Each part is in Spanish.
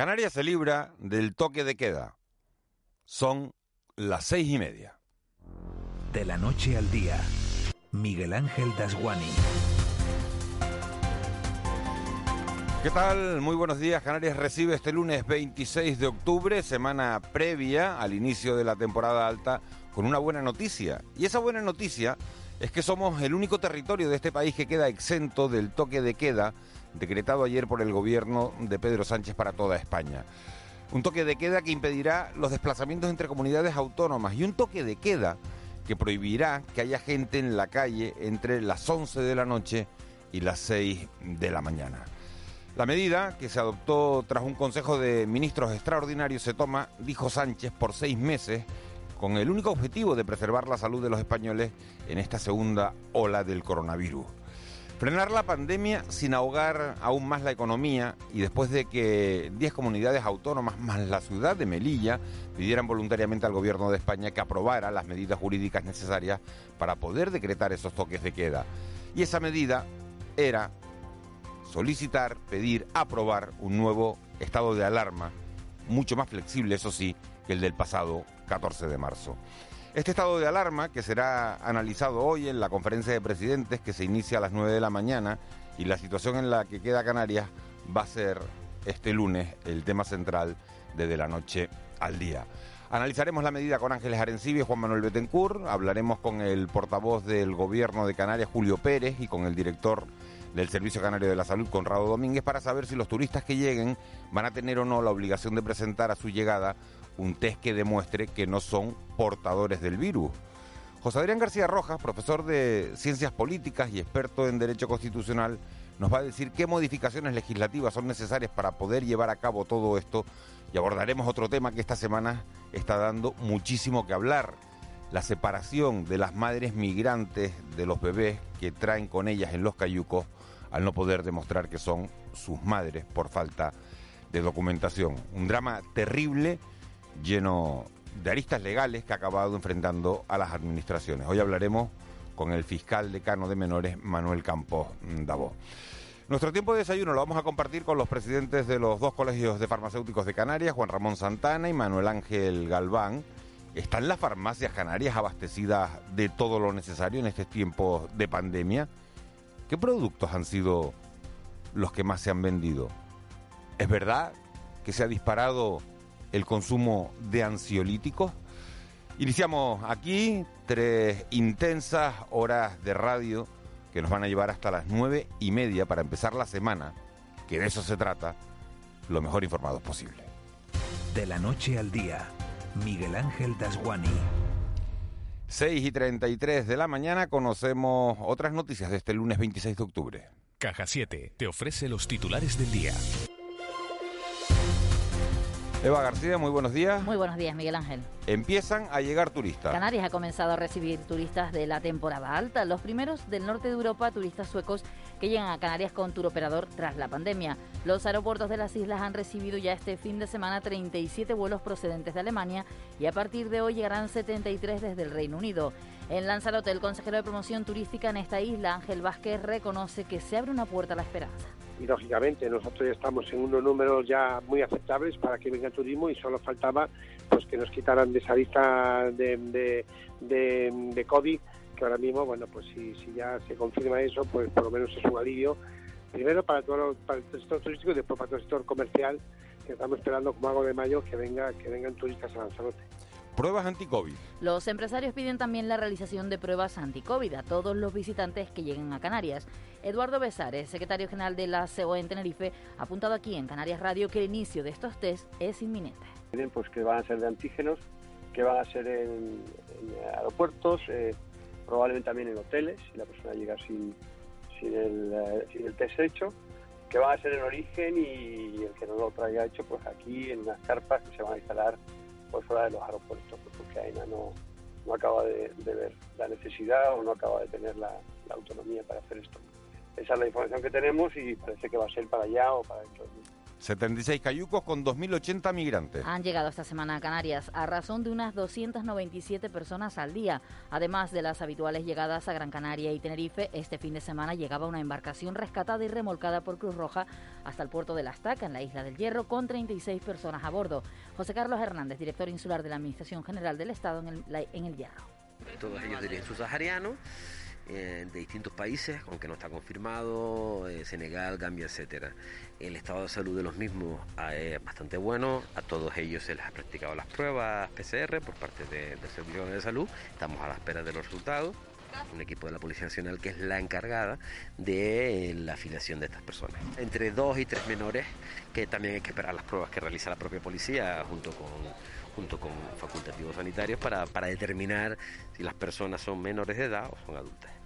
Canarias se libra del toque de queda. Son las seis y media. De la noche al día, Miguel Ángel Dasguani. ¿Qué tal? Muy buenos días. Canarias recibe este lunes 26 de octubre, semana previa al inicio de la temporada alta, con una buena noticia. Y esa buena noticia es que somos el único territorio de este país que queda exento del toque de queda decretado ayer por el gobierno de Pedro Sánchez para toda España. Un toque de queda que impedirá los desplazamientos entre comunidades autónomas y un toque de queda que prohibirá que haya gente en la calle entre las 11 de la noche y las 6 de la mañana. La medida, que se adoptó tras un Consejo de Ministros extraordinario, se toma, dijo Sánchez, por seis meses, con el único objetivo de preservar la salud de los españoles en esta segunda ola del coronavirus. Frenar la pandemia sin ahogar aún más la economía y después de que 10 comunidades autónomas más la ciudad de Melilla pidieran voluntariamente al gobierno de España que aprobara las medidas jurídicas necesarias para poder decretar esos toques de queda. Y esa medida era solicitar, pedir, aprobar un nuevo estado de alarma, mucho más flexible, eso sí, que el del pasado 14 de marzo. Este estado de alarma, que será analizado hoy en la conferencia de presidentes que se inicia a las 9 de la mañana, y la situación en la que queda Canarias va a ser este lunes el tema central desde la noche al día. Analizaremos la medida con Ángeles Arencibia y Juan Manuel Betancourt, hablaremos con el portavoz del gobierno de Canarias, Julio Pérez, y con el director del Servicio Canario de la Salud, Conrado Domínguez, para saber si los turistas que lleguen van a tener o no la obligación de presentar a su llegada un test que demuestre que no son portadores del virus. José Adrián García Rojas, profesor de Ciencias Políticas y experto en Derecho Constitucional, nos va a decir qué modificaciones legislativas son necesarias para poder llevar a cabo todo esto y abordaremos otro tema que esta semana está dando muchísimo que hablar, la separación de las madres migrantes de los bebés que traen con ellas en los cayucos al no poder demostrar que son sus madres por falta de documentación. Un drama terrible lleno de aristas legales que ha acabado enfrentando a las administraciones. Hoy hablaremos con el fiscal decano de menores, Manuel Campos Davó. Nuestro tiempo de desayuno lo vamos a compartir con los presidentes de los dos colegios de farmacéuticos de Canarias, Juan Ramón Santana y Manuel Ángel Galván. ¿Están las farmacias canarias abastecidas de todo lo necesario en este tiempo de pandemia? ¿Qué productos han sido los que más se han vendido? ¿Es verdad que se ha disparado el consumo de ansiolíticos? Iniciamos aquí tres intensas horas de radio que nos van a llevar hasta las nueve y media para empezar la semana, que de eso se trata, lo mejor informados posible. De la noche al día, Miguel Ángel Dasguani. 6 y 33 de la mañana conocemos otras noticias de este lunes 26 de octubre. Caja 7 te ofrece los titulares del día. Eva García, muy buenos días. Muy buenos días, Miguel Ángel. Empiezan a llegar turistas. Canarias ha comenzado a recibir turistas de la temporada alta, los primeros del norte de Europa, turistas suecos que llegan a Canarias con tour operador tras la pandemia. Los aeropuertos de las islas han recibido ya este fin de semana 37 vuelos procedentes de Alemania y a partir de hoy llegarán 73 desde el Reino Unido. En Lanzarote, el consejero de promoción turística en esta isla, Ángel Vázquez, reconoce que se abre una puerta a la esperanza y lógicamente nosotros ya estamos en unos números ya muy aceptables para que venga el turismo y solo faltaba pues que nos quitaran de esa lista de, de, COVID que ahora mismo bueno pues si, si ya se confirma eso pues por lo menos es un alivio primero para todo para el sector turístico y después para todo el sector comercial que estamos esperando como algo de mayo que venga que vengan turistas a Lanzarote pruebas anti-COVID. Los empresarios piden también la realización de pruebas anti-COVID a todos los visitantes que lleguen a Canarias. Eduardo Besares, secretario general de la COE en Tenerife, ha apuntado aquí en Canarias Radio que el inicio de estos test es inminente. Pues que van a ser de antígenos, que van a ser en, en aeropuertos, eh, probablemente también en hoteles, si la persona llega sin, sin, el, sin el test hecho que van a ser en origen y el que no lo traiga hecho, pues aquí en unas carpas que se van a instalar por fuera de los aeropuertos, porque AENA no, no acaba de, ver la necesidad o no acaba de tener la, la autonomía para hacer esto. Esa es la información que tenemos y parece que va a ser para allá o para dentro de 76 cayucos con 2.080 migrantes. Han llegado esta semana a Canarias a razón de unas 297 personas al día. Además de las habituales llegadas a Gran Canaria y Tenerife, este fin de semana llegaba una embarcación rescatada y remolcada por Cruz Roja hasta el puerto de La Estaca, en la isla del Hierro, con 36 personas a bordo. José Carlos Hernández, director insular de la Administración General del Estado en el, en el Hierro. Todos ellos de subsahariano eh, de distintos países, aunque no está confirmado, eh, Senegal, Gambia, etcétera. El estado de salud de los mismos ah, es bastante bueno, a todos ellos se les ha practicado las pruebas PCR por parte del Servicio de Salud, estamos a la espera de los resultados un equipo de la Policía Nacional que es la encargada de la afiliación de estas personas. Entre dos y tres menores, que también hay que esperar las pruebas que realiza la propia policía junto con, junto con facultativos sanitarios para, para determinar si las personas son menores de edad o son adultas.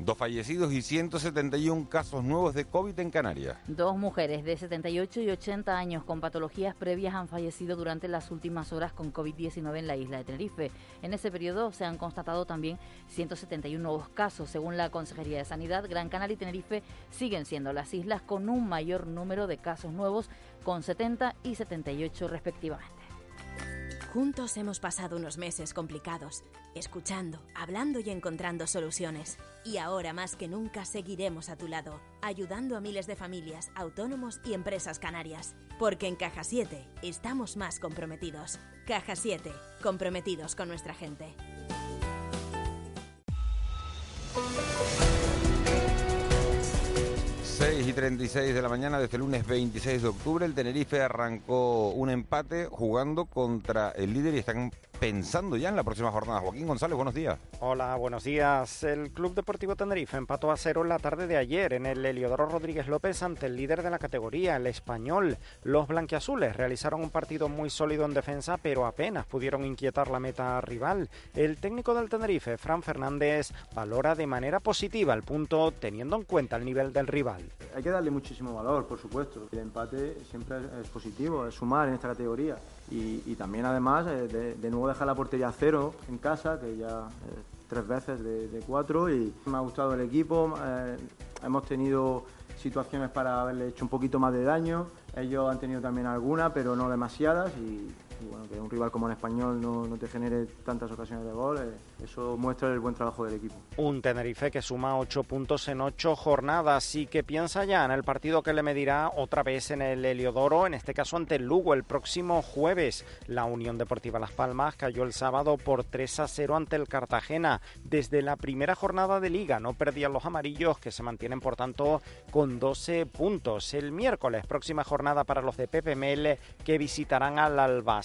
Dos fallecidos y 171 casos nuevos de COVID en Canarias. Dos mujeres de 78 y 80 años con patologías previas han fallecido durante las últimas horas con COVID-19 en la isla de Tenerife. En ese periodo se han constatado también 171 nuevos casos. Según la Consejería de Sanidad, Gran Canaria y Tenerife siguen siendo las islas con un mayor número de casos nuevos, con 70 y 78 respectivamente. Juntos hemos pasado unos meses complicados, escuchando, hablando y encontrando soluciones. Y ahora más que nunca seguiremos a tu lado, ayudando a miles de familias, autónomos y empresas canarias. Porque en Caja 7 estamos más comprometidos. Caja 7, comprometidos con nuestra gente. 36 de la mañana de este lunes 26 de octubre, el Tenerife arrancó un empate jugando contra el líder y están pensando ya en la próxima jornada. Joaquín González, buenos días. Hola, buenos días. El Club Deportivo Tenerife empató a cero en la tarde de ayer en el Heliodoro Rodríguez López ante el líder de la categoría, el español. Los blanquiazules realizaron un partido muy sólido en defensa, pero apenas pudieron inquietar la meta rival. El técnico del Tenerife, Fran Fernández, valora de manera positiva el punto teniendo en cuenta el nivel del rival. Hay que darle muchísimo valor, por supuesto. El empate siempre es positivo, es sumar en esta categoría y, también además eh, de, nuevo dejar la portería cero en casa, que ya eh, tres veces de, cuatro y me ha gustado el equipo, eh, hemos tenido situaciones para haberle hecho un poquito más de daño, ellos han tenido también algunas, pero no demasiadas y, y bueno, que un rival como el español no, te genere tantas ocasiones de gol, eh, eso muestra el buen trabajo del equipo. Un Tenerife que suma ocho puntos en ocho jornadas y que piensa ya en el partido que le medirá otra vez en el Heliodoro, en este caso ante el Lugo el próximo jueves. La Unión Deportiva Las Palmas cayó el sábado por 3 a 0 ante el Cartagena. Desde la primera jornada de liga no perdían los amarillos que se mantienen por tanto con 12 puntos. El miércoles próxima jornada para los de Pepe Mel que visitarán al Albacete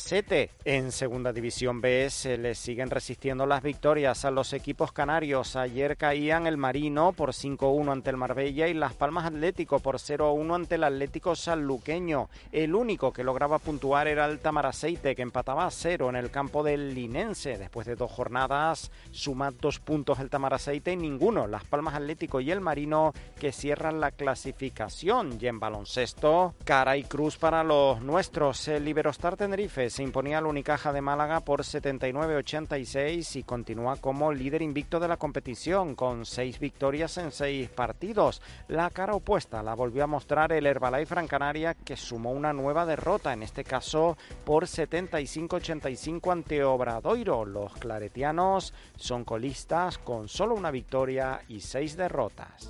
en Segunda División B se les siguen resistiendo las victorias a los equipos canarios. Ayer caían el Marino por 5-1 ante el Marbella y Las Palmas Atlético por 0-1 ante el Atlético Sanluqueño. El único que lograba puntuar era el Tamaraceite, que empataba a cero en el campo del Linense. Después de dos jornadas, suma dos puntos el Tamaraceite y ninguno. Las Palmas Atlético y el Marino que cierran la clasificación. Y en baloncesto, cara y cruz para los nuestros. El Iberostar Tenerife se imponía al Unicaja de Málaga por 79-86 y continúa como líder invicto de la competición con seis victorias en seis partidos. La cara opuesta la volvió a mostrar el Herbalife Gran Canaria que sumó una nueva derrota, en este caso por 75-85 ante Obradoiro. Los claretianos son colistas con solo una victoria y seis derrotas.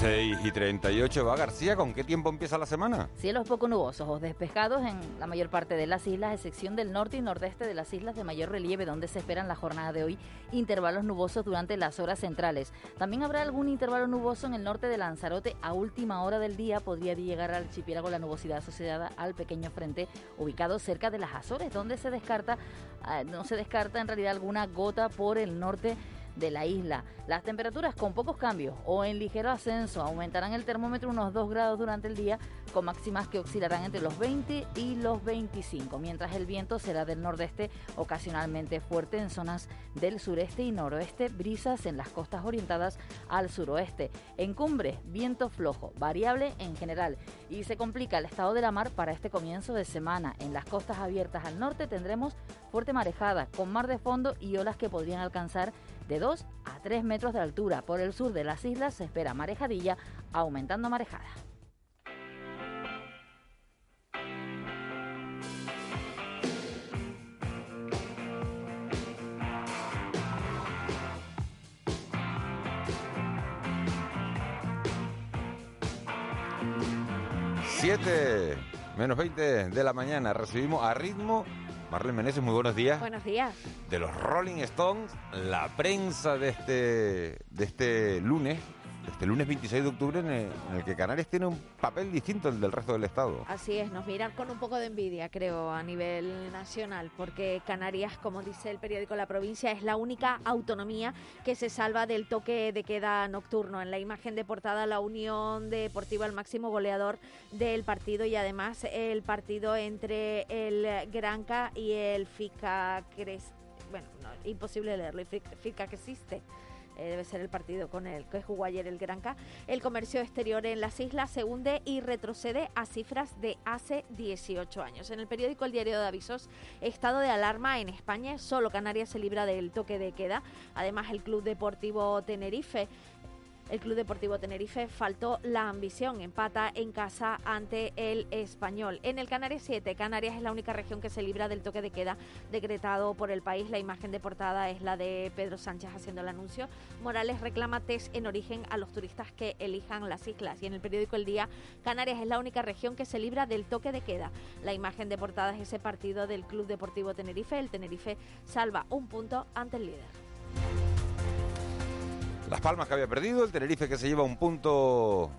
6 y 38 va García, ¿con qué tiempo empieza la semana? Cielos poco nubosos o despejados en la mayor parte de las islas, excepción del norte y nordeste de las islas de mayor relieve, donde se esperan la jornada de hoy intervalos nubosos durante las horas centrales. También habrá algún intervalo nuboso en el norte de Lanzarote a última hora del día. Podría llegar al archipiélago la nubosidad asociada al pequeño frente ubicado cerca de las Azores, donde se descarta, ah, no se descarta en realidad alguna gota por el norte de la isla. Las temperaturas con pocos cambios o en ligero ascenso aumentarán el termómetro unos 2 grados durante el día con máximas que oscilarán entre los 20 y los 25, mientras el viento será del nordeste ocasionalmente fuerte en zonas del sureste y noroeste, brisas en las costas orientadas al suroeste. En cumbre, viento flojo, variable en general y se complica el estado de la mar para este comienzo de semana. En las costas abiertas al norte tendremos fuerte marejada con mar de fondo y olas que podrían alcanzar de 2 a 3 metros de altura. Por el sur de las islas se espera marejadilla aumentando marejada. Siete menos 20 de la mañana recibimos a ritmo Marlene Meneses, muy buenos días. Buenos días. De los Rolling Stones, la prensa de este, de este lunes, este lunes 26 de octubre en el, que Canarias tiene un papel distinto al del resto del Estado. Así es, nos miran con un poco de envidia, creo, a nivel nacional, porque Canarias, como dice el periódico La Provincia, es la única autonomía que se salva del toque de queda nocturno. En la imagen de portada, la Unión Deportiva, el máximo goleador del partido y además el partido entre el Granca y el FICA bueno, imposible leerlo, FICA que existe eh, debe ser el partido con el que jugó ayer el Granca, el comercio exterior en las islas se hunde y retrocede a cifras de hace 18 años. En el periódico El Diario de Avisos, estado de alarma en España, solo Canarias se libra del toque de queda. Además, el Club Deportivo Tenerife el Club Deportivo Tenerife faltó la ambición, empata en casa ante el español. En el Canarias 7, Canarias es la única región que se libra del toque de queda decretado por el país. La imagen de portada es la de Pedro Sánchez haciendo el anuncio. Morales reclama test en origen a los turistas que elijan las islas. Y en el periódico El Día, Canarias es la única región que se libra del toque de queda. La imagen de portada es ese partido del Club Deportivo Tenerife. El Tenerife salva un punto ante el líder. Las Palmas que había perdido, el Tenerife que se lleva un punto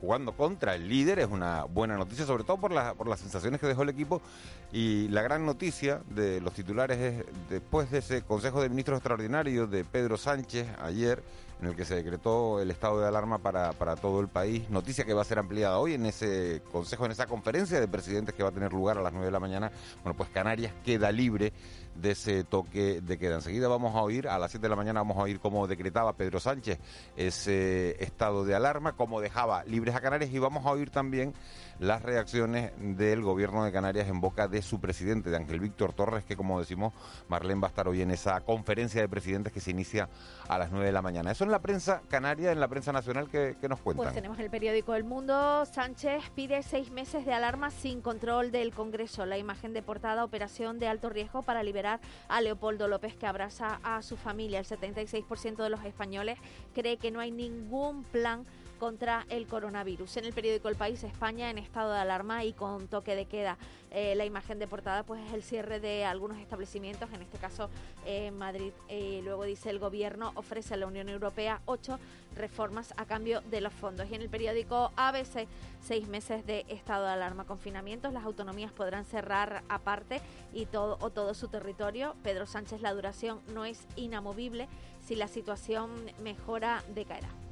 jugando contra el líder es una buena noticia, sobre todo por, por las sensaciones que dejó el equipo. Y la gran noticia de los titulares es, después de ese Consejo de Ministros Extraordinario de Pedro Sánchez ayer, en el que se decretó el estado de alarma para, para todo el país, noticia que va a ser ampliada hoy en ese Consejo, en esa conferencia de presidentes que va a tener lugar a las 9 de la mañana, bueno, pues Canarias queda libre de ese toque de queda. Enseguida vamos a oír, a las 7 de la mañana vamos a oír cómo decretaba Pedro Sánchez ese estado de alarma, cómo dejaba libres a Canarias y vamos a oír también las reacciones del gobierno de Canarias en boca de su presidente, de Ángel Víctor Torres, que como decimos, Marlene va a estar hoy en esa conferencia de presidentes que se inicia a las 9 de la mañana. Eso en la prensa canaria, en la prensa nacional, que, nos cuentan? Pues tenemos el periódico El Mundo. Sánchez pide seis meses de alarma sin control del Congreso. La imagen de portada, operación de alto riesgo para liberar a Leopoldo López, que abraza a su familia. El 76% de los españoles cree que no hay ningún plan contra el coronavirus. En el periódico El País, España en estado de alarma y con toque de queda. Eh, la imagen de portada pues es el cierre de algunos establecimientos, en este caso en Madrid. Eh, luego dice el gobierno ofrece a la Unión Europea ocho reformas a cambio de los fondos. Y en el periódico ABC, seis meses de estado de alarma, confinamientos, las autonomías podrán cerrar aparte y todo o todo su territorio. Pedro Sánchez, la duración no es inamovible. Si la situación mejora, decaerá.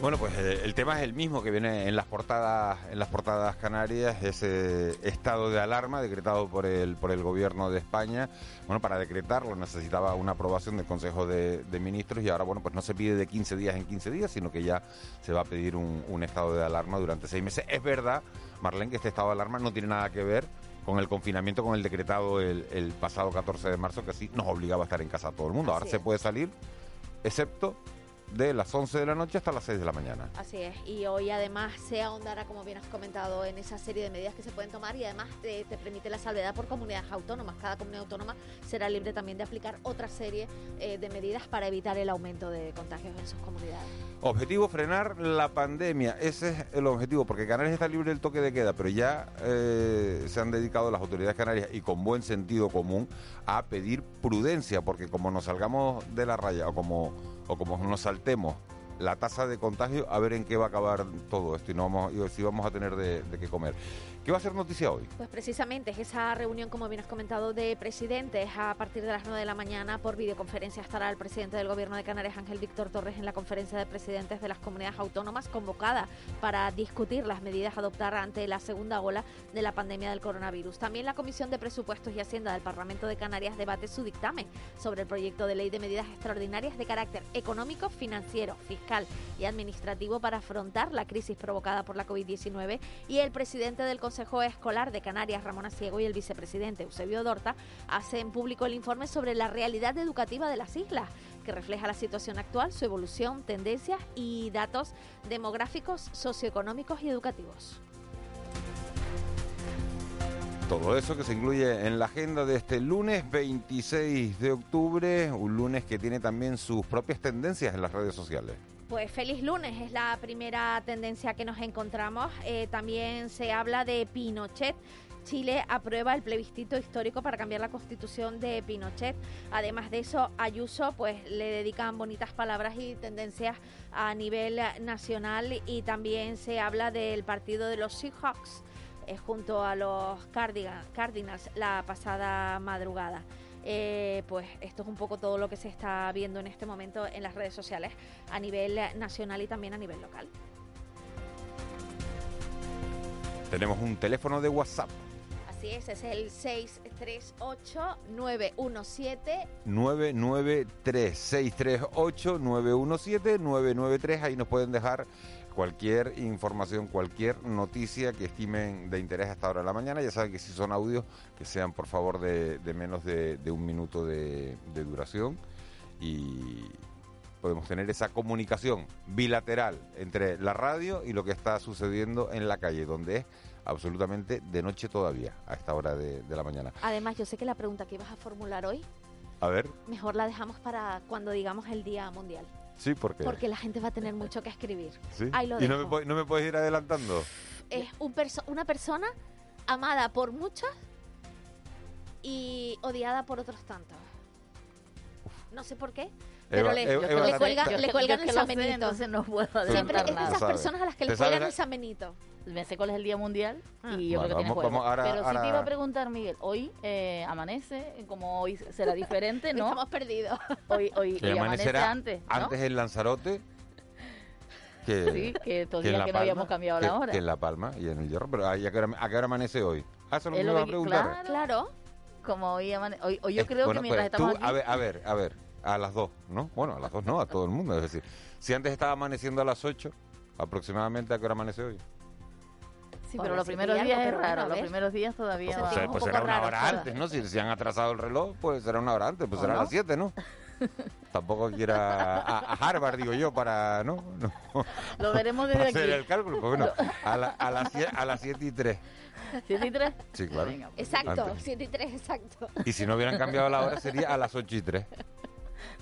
Bueno, pues eh, el tema es el mismo que viene en las portadas, en las portadas canarias, ese estado de alarma decretado por el por el gobierno de España. Bueno, para decretarlo necesitaba una aprobación del Consejo de, Ministros y ahora bueno, pues no se pide de 15 días en 15 días, sino que ya se va a pedir un, estado de alarma durante seis meses. Es verdad, Marlene, que este estado de alarma no tiene nada que ver con el confinamiento, con el decretado el, pasado 14 de marzo, que sí nos obligaba a estar en casa a todo el mundo. Ahora se puede salir, excepto de las 11 de la noche hasta las 6 de la mañana. Así es, y hoy además se ahondará, como bien has comentado, en esa serie de medidas que se pueden tomar y además te, permite la salvedad por comunidades autónomas. Cada comunidad autónoma será libre también de aplicar otra serie eh, de medidas para evitar el aumento de contagios en sus comunidades. Objetivo, frenar la pandemia. Ese es el objetivo, porque Canarias está libre del toque de queda, pero ya eh, se han dedicado las autoridades canarias y con buen sentido común a pedir prudencia, porque como nos salgamos de la raya o como o como nos saltemos la tasa de contagio, a ver en qué va a acabar todo esto y, no vamos, si vamos a tener de, de qué comer. ¿Qué va a ser noticia hoy? Pues precisamente es esa reunión, como bien has comentado, de presidentes a partir de las 9 de la mañana por videoconferencia estará el presidente del Gobierno de Canarias, Ángel Víctor Torres, en la conferencia de presidentes de las comunidades autónomas convocada para discutir las medidas a adoptar ante la segunda ola de la pandemia del coronavirus. También la Comisión de Presupuestos y Hacienda del Parlamento de Canarias debate su dictamen sobre el proyecto de ley de medidas extraordinarias de carácter económico, financiero, fiscal y administrativo para afrontar la crisis provocada por la COVID-19 y el presidente del Consejo Escolar de Canarias, Ramón Ciego, y el vicepresidente Eusebio Dorta hacen público el informe sobre la realidad educativa de las islas, que refleja la situación actual, su evolución, tendencias y datos demográficos, socioeconómicos y educativos. Todo eso que se incluye en la agenda de este lunes 26 de octubre, un lunes que tiene también sus propias tendencias en las redes sociales. Pues feliz lunes es la primera tendencia que nos encontramos. Eh, también se habla de Pinochet. Chile aprueba el plebiscito histórico para cambiar la constitución de Pinochet. Además de eso, Ayuso pues le dedican bonitas palabras y tendencias a nivel nacional y también se habla del partido de los Seahawks eh, junto a los Cardinals la pasada madrugada. Eh, pues esto es un poco todo lo que se está viendo en este momento en las redes sociales a nivel nacional y también a nivel local. Tenemos un teléfono de WhatsApp. Así es, es el 638-917. 993, 638-917-993. Ahí nos pueden dejar cualquier información, cualquier noticia que estimen de interés hasta ahora de la mañana. Ya saben que si son audios, que sean por favor de, menos de, un minuto de, duración y podemos tener esa comunicación bilateral entre la radio y lo que está sucediendo en la calle, donde es absolutamente de noche todavía, a esta hora de, de la mañana. Además, yo sé que la pregunta que ibas a formular hoy, a ver, mejor la dejamos para cuando digamos el Día Mundial. Sí, porque Porque la gente va a tener mucho que escribir. ¿Sí? ¿Y no me, no me, puedes ir adelantando? Es un una persona amada por muchos y odiada por otros tantos. No sé por qué, pero le, cuelgan el samenito. no puedo Siempre es de esas personas a las que le cuelgan el samenito me sé cuál es el día mundial ah. y yo creo que tiene juego. Pero si te iba a preguntar, Miguel, hoy eh, amanece, como hoy será diferente, ¿no? Estamos perdidos. Hoy, hoy, hoy amanece antes, ¿no? Antes el Lanzarote. Que, sí, que todavía que, no habíamos cambiado la hora. Que en La Palma y en el Hierro. Pero ¿a qué hora, a qué hora amanece hoy? Ah, eso lo me a preguntar. Claro, claro. Como hoy amanece. Hoy, hoy, yo creo que mientras pues, estamos. Tú, aquí... A ver, a ver, a ver. A las dos, ¿no? Bueno, a las dos no, a todo el mundo. Es decir, si antes estaba amaneciendo a las ocho, aproximadamente a qué hora amanece hoy. Sí, pero los primeros días es raro, los primeros días todavía... Pues, pues será una hora antes, ¿no? Si, se han atrasado el reloj, pues será una hora antes, pues será a las 7, ¿no? Tampoco quiera a, a, Harvard, digo yo, para... ¿no? no. Lo veremos desde hacer el cálculo, pues bueno, a, la, a, las 7 y 3. ¿7 y 3? Sí, claro. exacto, 7 y 3, exacto. Y si no hubieran cambiado la hora sería a las 8 y 3.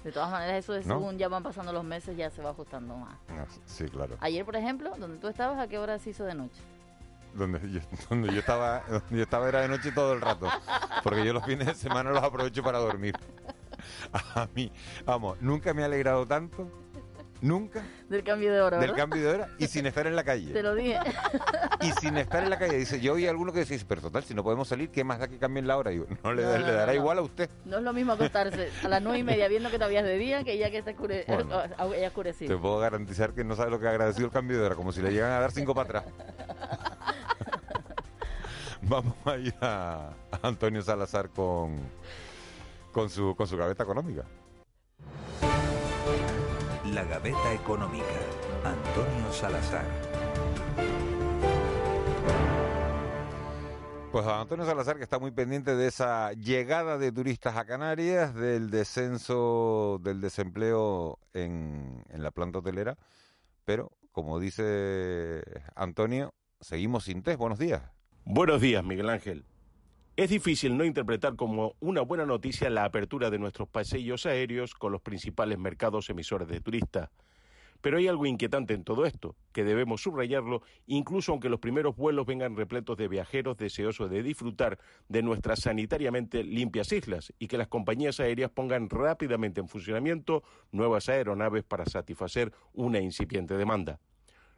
De todas maneras, eso es según ya van pasando los meses, ya se va ajustando más. Sí, claro. Ayer, por ejemplo, donde tú estabas, ¿a qué hora se hizo de noche? donde yo, donde yo estaba donde yo estaba era de noche todo el rato porque yo los fines de semana los aprovecho para dormir a mí vamos nunca me ha alegrado tanto nunca. Del cambio de hora del cambio de hora y sin estar en la calle. Te lo dije. Y sin estar en la calle. Dice yo oí a alguno que decía pero total si no podemos salir qué más da que cambien la hora y no le, dará igual a usted no es lo mismo acostarse a las nueve y media viendo que todavía es de día que ya que está oscure oscurecido. Te puedo garantizar que no sabe lo que ha agradecido el cambio de hora como si le llegan a dar cinco para atrás. Vamos a ir a, Antonio Salazar con, con, su, con su gaveta económica. La gaveta económica. Antonio Salazar. Pues a Antonio Salazar, que está muy pendiente de esa llegada de turistas a Canarias, del descenso del desempleo en, en la planta hotelera, pero como dice Antonio, seguimos sin test. Buenos días. Buenos días, Miguel Ángel. Es difícil no interpretar como una buena noticia la apertura de nuestros paseos aéreos con los principales mercados emisores de turistas. Pero hay algo inquietante en todo esto, que debemos subrayarlo, incluso aunque los primeros vuelos vengan repletos de viajeros deseosos de disfrutar de nuestras sanitariamente limpias islas y que las compañías aéreas pongan rápidamente en funcionamiento nuevas aeronaves para satisfacer una incipiente demanda.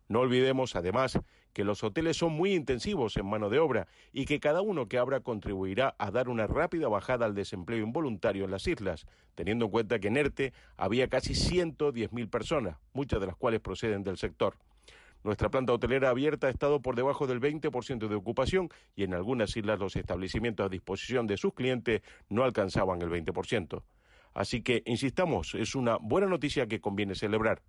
No olvidemos, además, que los hoteles son muy intensivos en mano de obra y que cada uno que abra contribuirá a dar una rápida bajada al desempleo involuntario en las islas, teniendo en cuenta que en ERTE había casi 110.000 personas, muchas de las cuales proceden del sector. Nuestra planta hotelera abierta ha estado por debajo del 20% de ocupación y en algunas islas los establecimientos a disposición de sus clientes no alcanzaban el 20%. Así que, insistamos, es una buena noticia que conviene celebrar.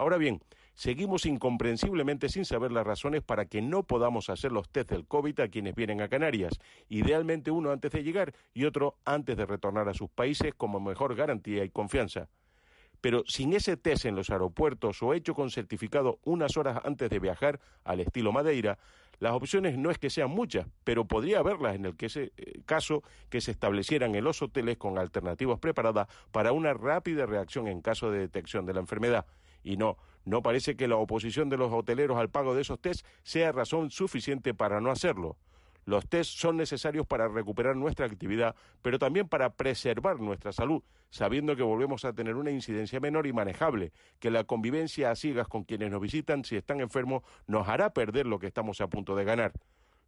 Ahora bien, seguimos incomprensiblemente sin saber las razones para que no podamos hacer los test del COVID a quienes vienen a Canarias, idealmente uno antes de llegar y otro antes de retornar a sus países como mejor garantía y confianza. Pero sin ese test en los aeropuertos o hecho con certificado unas horas antes de viajar al estilo Madeira, las opciones no es que sean muchas, pero podría haberlas en el eh, caso que se establecieran en los hoteles con alternativas preparadas para una rápida reacción en caso de detección de la enfermedad. Y no, no parece que la oposición de los hoteleros al pago de esos test sea razón suficiente para no hacerlo. Los test son necesarios para recuperar nuestra actividad, pero también para preservar nuestra salud, sabiendo que volvemos a tener una incidencia menor y manejable, que la convivencia a ciegas con quienes nos visitan si están enfermos nos hará perder lo que estamos a punto de ganar.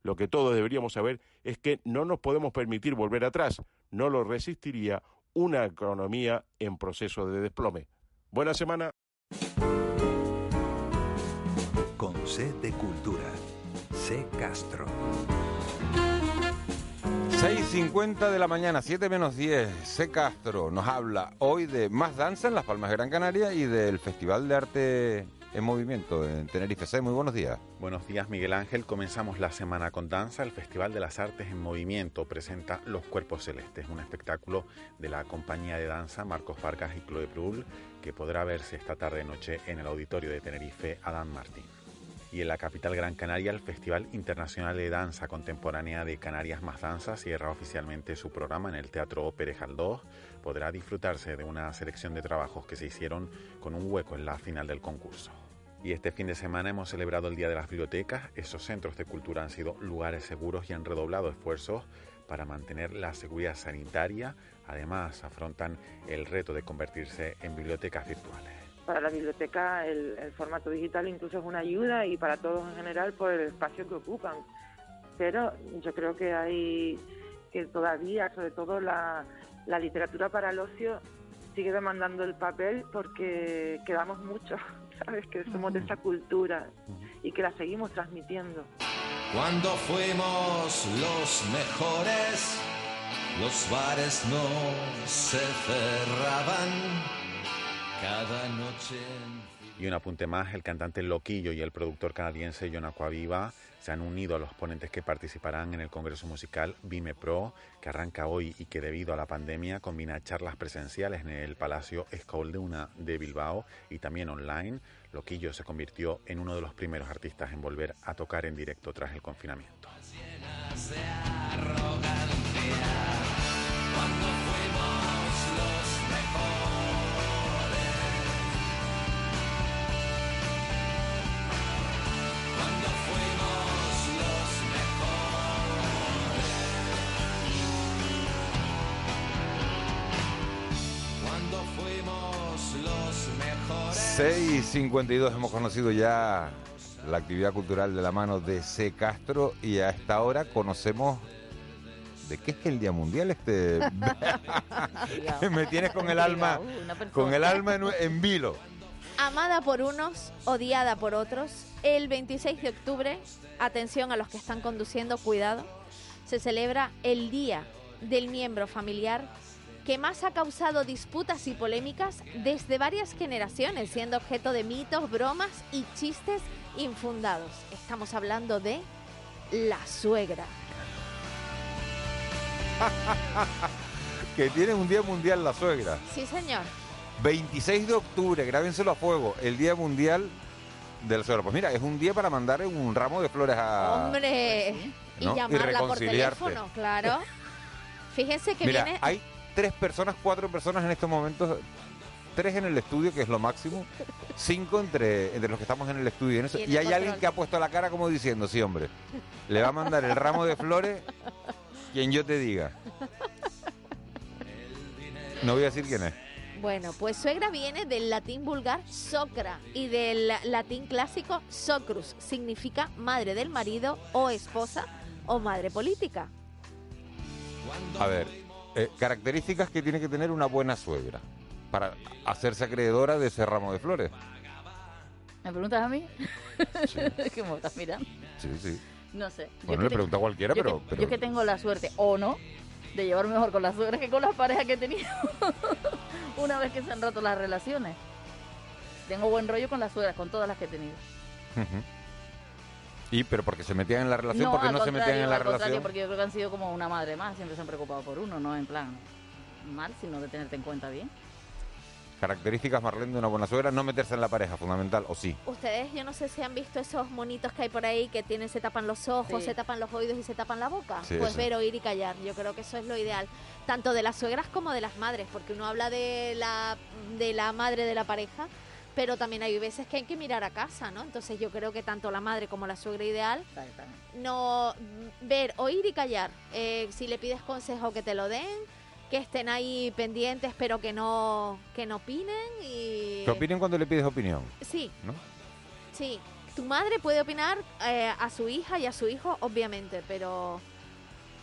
Lo que todos deberíamos saber es que no nos podemos permitir volver atrás, no lo resistiría una economía en proceso de desplome. Buena semana. Con C de Cultura. C Castro. 6.50 de la mañana, 7 menos 10. C. Castro nos habla hoy de más danza en Las Palmas de Gran Canaria y del Festival de Arte en Movimiento en Tenerife. C. Muy buenos días. Buenos días, Miguel Ángel. Comenzamos la semana con danza. El Festival de las Artes en Movimiento presenta Los Cuerpos Celestes, un espectáculo de la compañía de danza Marcos Vargas y Chloe Brul, que podrá verse esta tarde-noche en el auditorio de Tenerife Adán Martín y en la capital Gran Canaria el Festival Internacional de Danza Contemporánea de Canarias Más Danza cierra oficialmente su programa en el Teatro Pérez Galdós. Podrá disfrutarse de una selección de trabajos que se hicieron con un hueco en la final del concurso. Y este fin de semana hemos celebrado el Día de las Bibliotecas. Esos centros de cultura han sido lugares seguros y han redoblado esfuerzos para mantener la seguridad sanitaria. Además, afrontan el reto de convertirse en bibliotecas virtuales para la biblioteca el, formato digital incluso es una ayuda y para todos en general por el espacio que ocupan. Pero yo creo que hay que todavía, sobre todo la, literatura para el ocio, sigue demandando el papel porque quedamos mucho, ¿sabes? Que somos de esa cultura y que la seguimos transmitiendo. Cuando fuimos los mejores, los bares no se cerraban cada noche. Y un apunte más, el cantante Loquillo y el productor canadiense John Aquaviva se han unido a los ponentes que participarán en el Congreso Musical Vime Pro, que arranca hoy y que debido a la pandemia combina charlas presenciales en el Palacio Escolduna de Bilbao y también online. Loquillo se convirtió en uno de los primeros artistas en volver a tocar en directo tras el confinamiento. Y 52 hemos conocido ya la actividad cultural de la mano de C. Castro y a esta hora conocemos de qué es que el Día Mundial este me tienes con el alma con el alma en, vilo. Amada por unos, odiada por otros, el 26 de octubre, atención a los que están conduciendo, cuidado, se celebra el Día del Miembro Familiar que más ha causado disputas y polémicas desde varias generaciones, siendo objeto de mitos, bromas y chistes infundados. Estamos hablando de la suegra. que tiene un Día Mundial la suegra. Sí, señor. 26 de octubre, grábenselo a fuego, el Día Mundial de la suegra. Pues mira, es un día para mandar un ramo de flores a... Hombre, y llamarla por teléfono, claro. Fíjense que Mira, viene... hay tres personas, cuatro personas en estos momentos tres en el estudio, que es lo máximo, cinco entre, entre los que estamos en el estudio. en eso. Y en Y el hay alguien que ha puesto la cara como diciendo, sí, hombre, le va a mandar el ramo de flores quien yo te diga. No voy a decir quién es. Bueno, pues suegra viene del latín vulgar socra y del latín clásico socrus. Significa madre del marido o esposa o madre política. A ver, eh, características que tiene que tener una buena suegra para hacerse acreedora de ese ramo de flores. ¿Me preguntas a mí? ¿Qué me estás mirando? Sí, sí. No sé. Bueno, le te- pregunto a cualquiera, yo pero- que- pero- Yo que tengo la suerte, o no, de llevar mejor con las suegras que con las parejas que he tenido. Una vez que se han roto las relaciones. Tengo buen rollo con las suegras, con todas las que he tenido. Ujú. Y, pero porque se metían en la relación, no, porque no se metían en la al relación. porque yo creo que han sido como una madre más, siempre se han preocupado por uno, no en plan mal, sino de tenerte en cuenta bien. Características, Marlene, de una buena suegra, no meterse en la pareja, fundamental, o sí. Ustedes, yo no sé si han visto esos monitos que hay por ahí que tienen, se tapan los ojos, Sí. se tapan los oídos y se tapan la boca. Sí, pues ver, oír y callar. Yo creo que eso es lo ideal, tanto de las suegras como de las madres, porque uno habla de la, de la madre de la pareja, pero también hay veces que hay que mirar a casa, ¿no? Entonces yo creo que tanto la madre como la suegra ideal, no ver, oír y callar. Eh, si le pides consejo que te lo den, que estén ahí pendientes, pero que no, que no opinen y... ¿Qué opinen cuando le pides opinión? Sí, ¿No? Sí, tu madre puede opinar eh, a su hija y a su hijo, obviamente, pero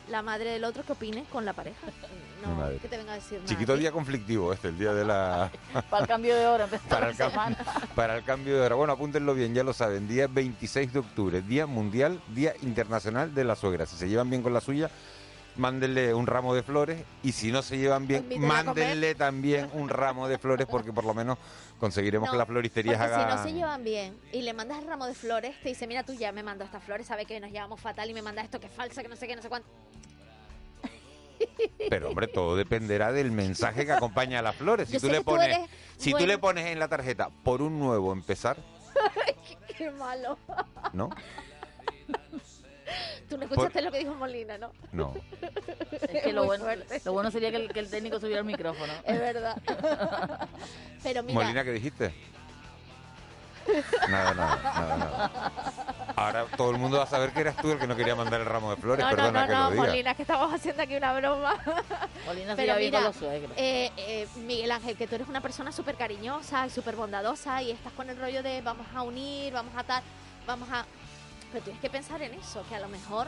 la madre del otro que opine con la pareja. No, madre. que te venga a decir nada. Chiquito día conflictivo este, el día de la... Para el cambio de hora, empezar para, la el cam- semana. para el cambio de hora. Bueno, apúntenlo bien, ya lo saben. Día 26 de octubre, Día Mundial, Día Internacional de la Suegra. Si se llevan bien con la suya, mándenle un ramo de flores. Y si no se llevan bien, Invítenla a comer. mándenle también un ramo de flores porque por lo menos conseguiremos No, que las floristerías Porque si hagan... no se llevan bien y le mandas el ramo de flores, te dice, mira, tú ya me mandas estas flores, sabe que nos llevamos fatal y me mandas esto que es falsa, que no sé qué, no sé cuánto. Pero hombre, todo dependerá del mensaje que acompaña a las flores. Si Yo tú le tú pones, eres si tú le pones en la tarjeta por un nuevo empezar, qué malo. ¿no? Tú no escuchaste lo que dijo Molina, ¿no? No. Es que lo bueno, lo bueno sería que el, que el técnico subiera el micrófono. Es verdad. Pero mira, Molina, ¿qué dijiste? Nada, nada, nada, nada. Ahora todo el mundo va a saber que eras tú el que no quería mandar el ramo de flores. no, no, Perdona no, que no, lo diga. Molina, que estamos haciendo aquí una broma. Molina se Pero mira, los eh, eh, Miguel Ángel, que tú eres una persona súper cariñosa y súper bondadosa y estás con el rollo de vamos a unir, vamos a tal, vamos a... Pero tienes que pensar en eso, que a lo mejor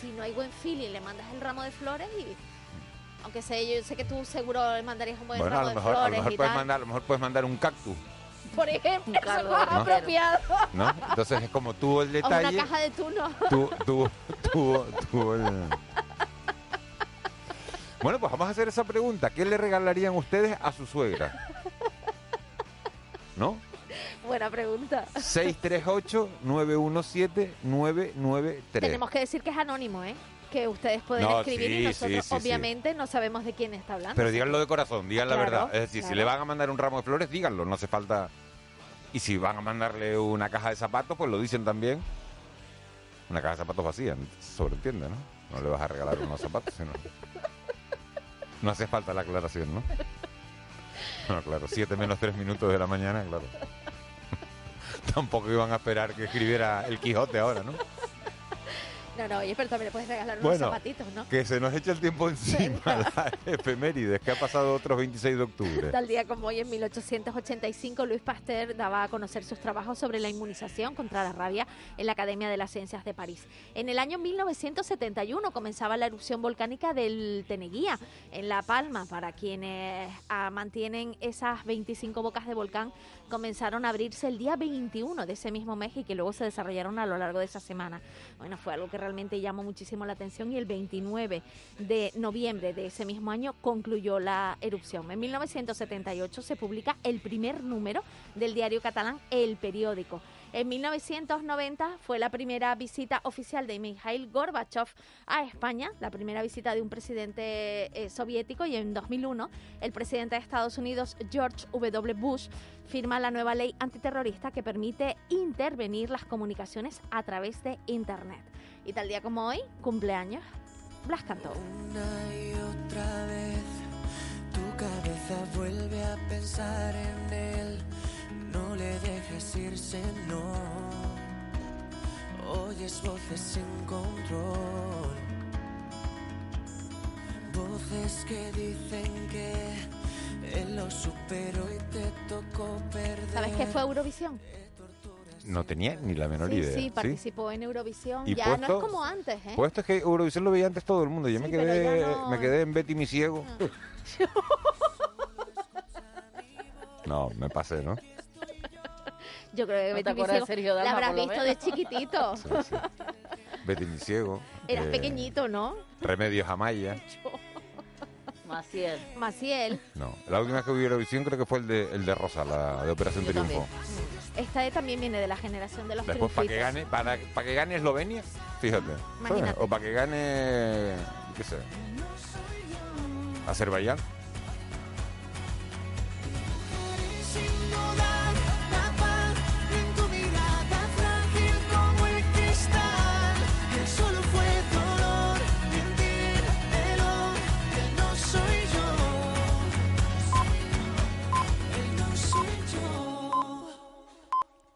si no hay buen feeling le mandas el ramo de flores y... Aunque sé, yo sé que tú seguro le mandarías un buen Bueno, a ramo lo de mejor, a lo flores mejor y puedes tal. mandar, a lo mejor puedes mandar un cactus, Por ejemplo, eso es dinero. apropiado. ¿no? Entonces es como tuvo el O una detalle, caja de tuno. tu- tuvo, tuvo, tuvo el... Bueno, pues vamos a hacer esa pregunta. ¿Qué le regalarían ustedes a su suegra? ¿No? Buena pregunta. 638-917-993. Tenemos que decir que es anónimo, ¿eh? Que ustedes pueden No, escribir sí, y nosotros sí, sí, obviamente no sabemos de quién está hablando. Pero díganlo de corazón, digan la verdad. Es decir, si le van a mandar un ramo de flores, díganlo, no hace falta. Y si van a mandarle una caja de zapatos, pues lo dicen también. Una caja de zapatos vacía, sobreentiende, ¿no? No le vas a regalar unos zapatos, sino. No hace falta la aclaración, ¿no? No, claro, 7 menos 3 minutos de la mañana, claro. Tampoco iban a esperar que escribiera el Quijote ahora, ¿no? No, no, oye, pero también le puedes regalar unos Bueno, zapatitos, ¿no? Que se nos echa el tiempo encima, la efemérides, que ha pasado otros 26 de octubre. Tal día como hoy, en 1885, Luis Pasteur daba a conocer sus trabajos sobre la inmunización contra la rabia en la Academia de las Ciencias de París. En el año 1971 comenzaba la erupción volcánica del Teneguía, en La Palma. Para quienes ah, mantienen esas 25 bocas de volcán, comenzaron a abrirse el día 21 de ese mismo mes y que luego se desarrollaron a lo largo de esa semana. Bueno, fue algo que realmente llamó muchísimo la atención y el 29 de noviembre de ese mismo año concluyó la erupción. En 1978 se publica el primer número del diario catalán El Periódico. En 1990 fue la primera visita oficial de Mikhail Gorbachev a España, la primera visita de un presidente eh, soviético y en 2001 el presidente de Estados Unidos George W. Bush firma la nueva ley antiterrorista que permite intervenir las comunicaciones a través de Internet. Y tal día como hoy, cumpleaños, Blas Cantó. Una y otra vez tu cabeza vuelve a pensar en él. No le dejes irse, no. Oyes voces sin control. Voces que dicen que él lo superó y te tocó perder. ¿Sabes qué fue Eurovisión? No tenía ni la menor Sí, idea. sí, participó en Eurovisión. Y ya no puesto- es como antes, ¿eh? Pues esto es que Eurovisión lo veía antes todo el mundo. Yo me Sí, pero quedé no- me quedé en Betty mi ciego. No, me pasé, ¿no? Yo creo que ¿No Betty Sergio la habrás visto de chiquitito. Betty mi ciego. Eras eh, pequeñito, ¿no? Remedios Amaya. Maciel. Maciel. No, la última vez que vi Eurovisión creo que fue el de, el de Rosa, la de Operación Yo Triunfo. también. Esta también viene de la generación de los Después, para que gane, para, para que gane Eslovenia, fíjate. Imagínate. O para que gane, qué sé, Azerbaiyán.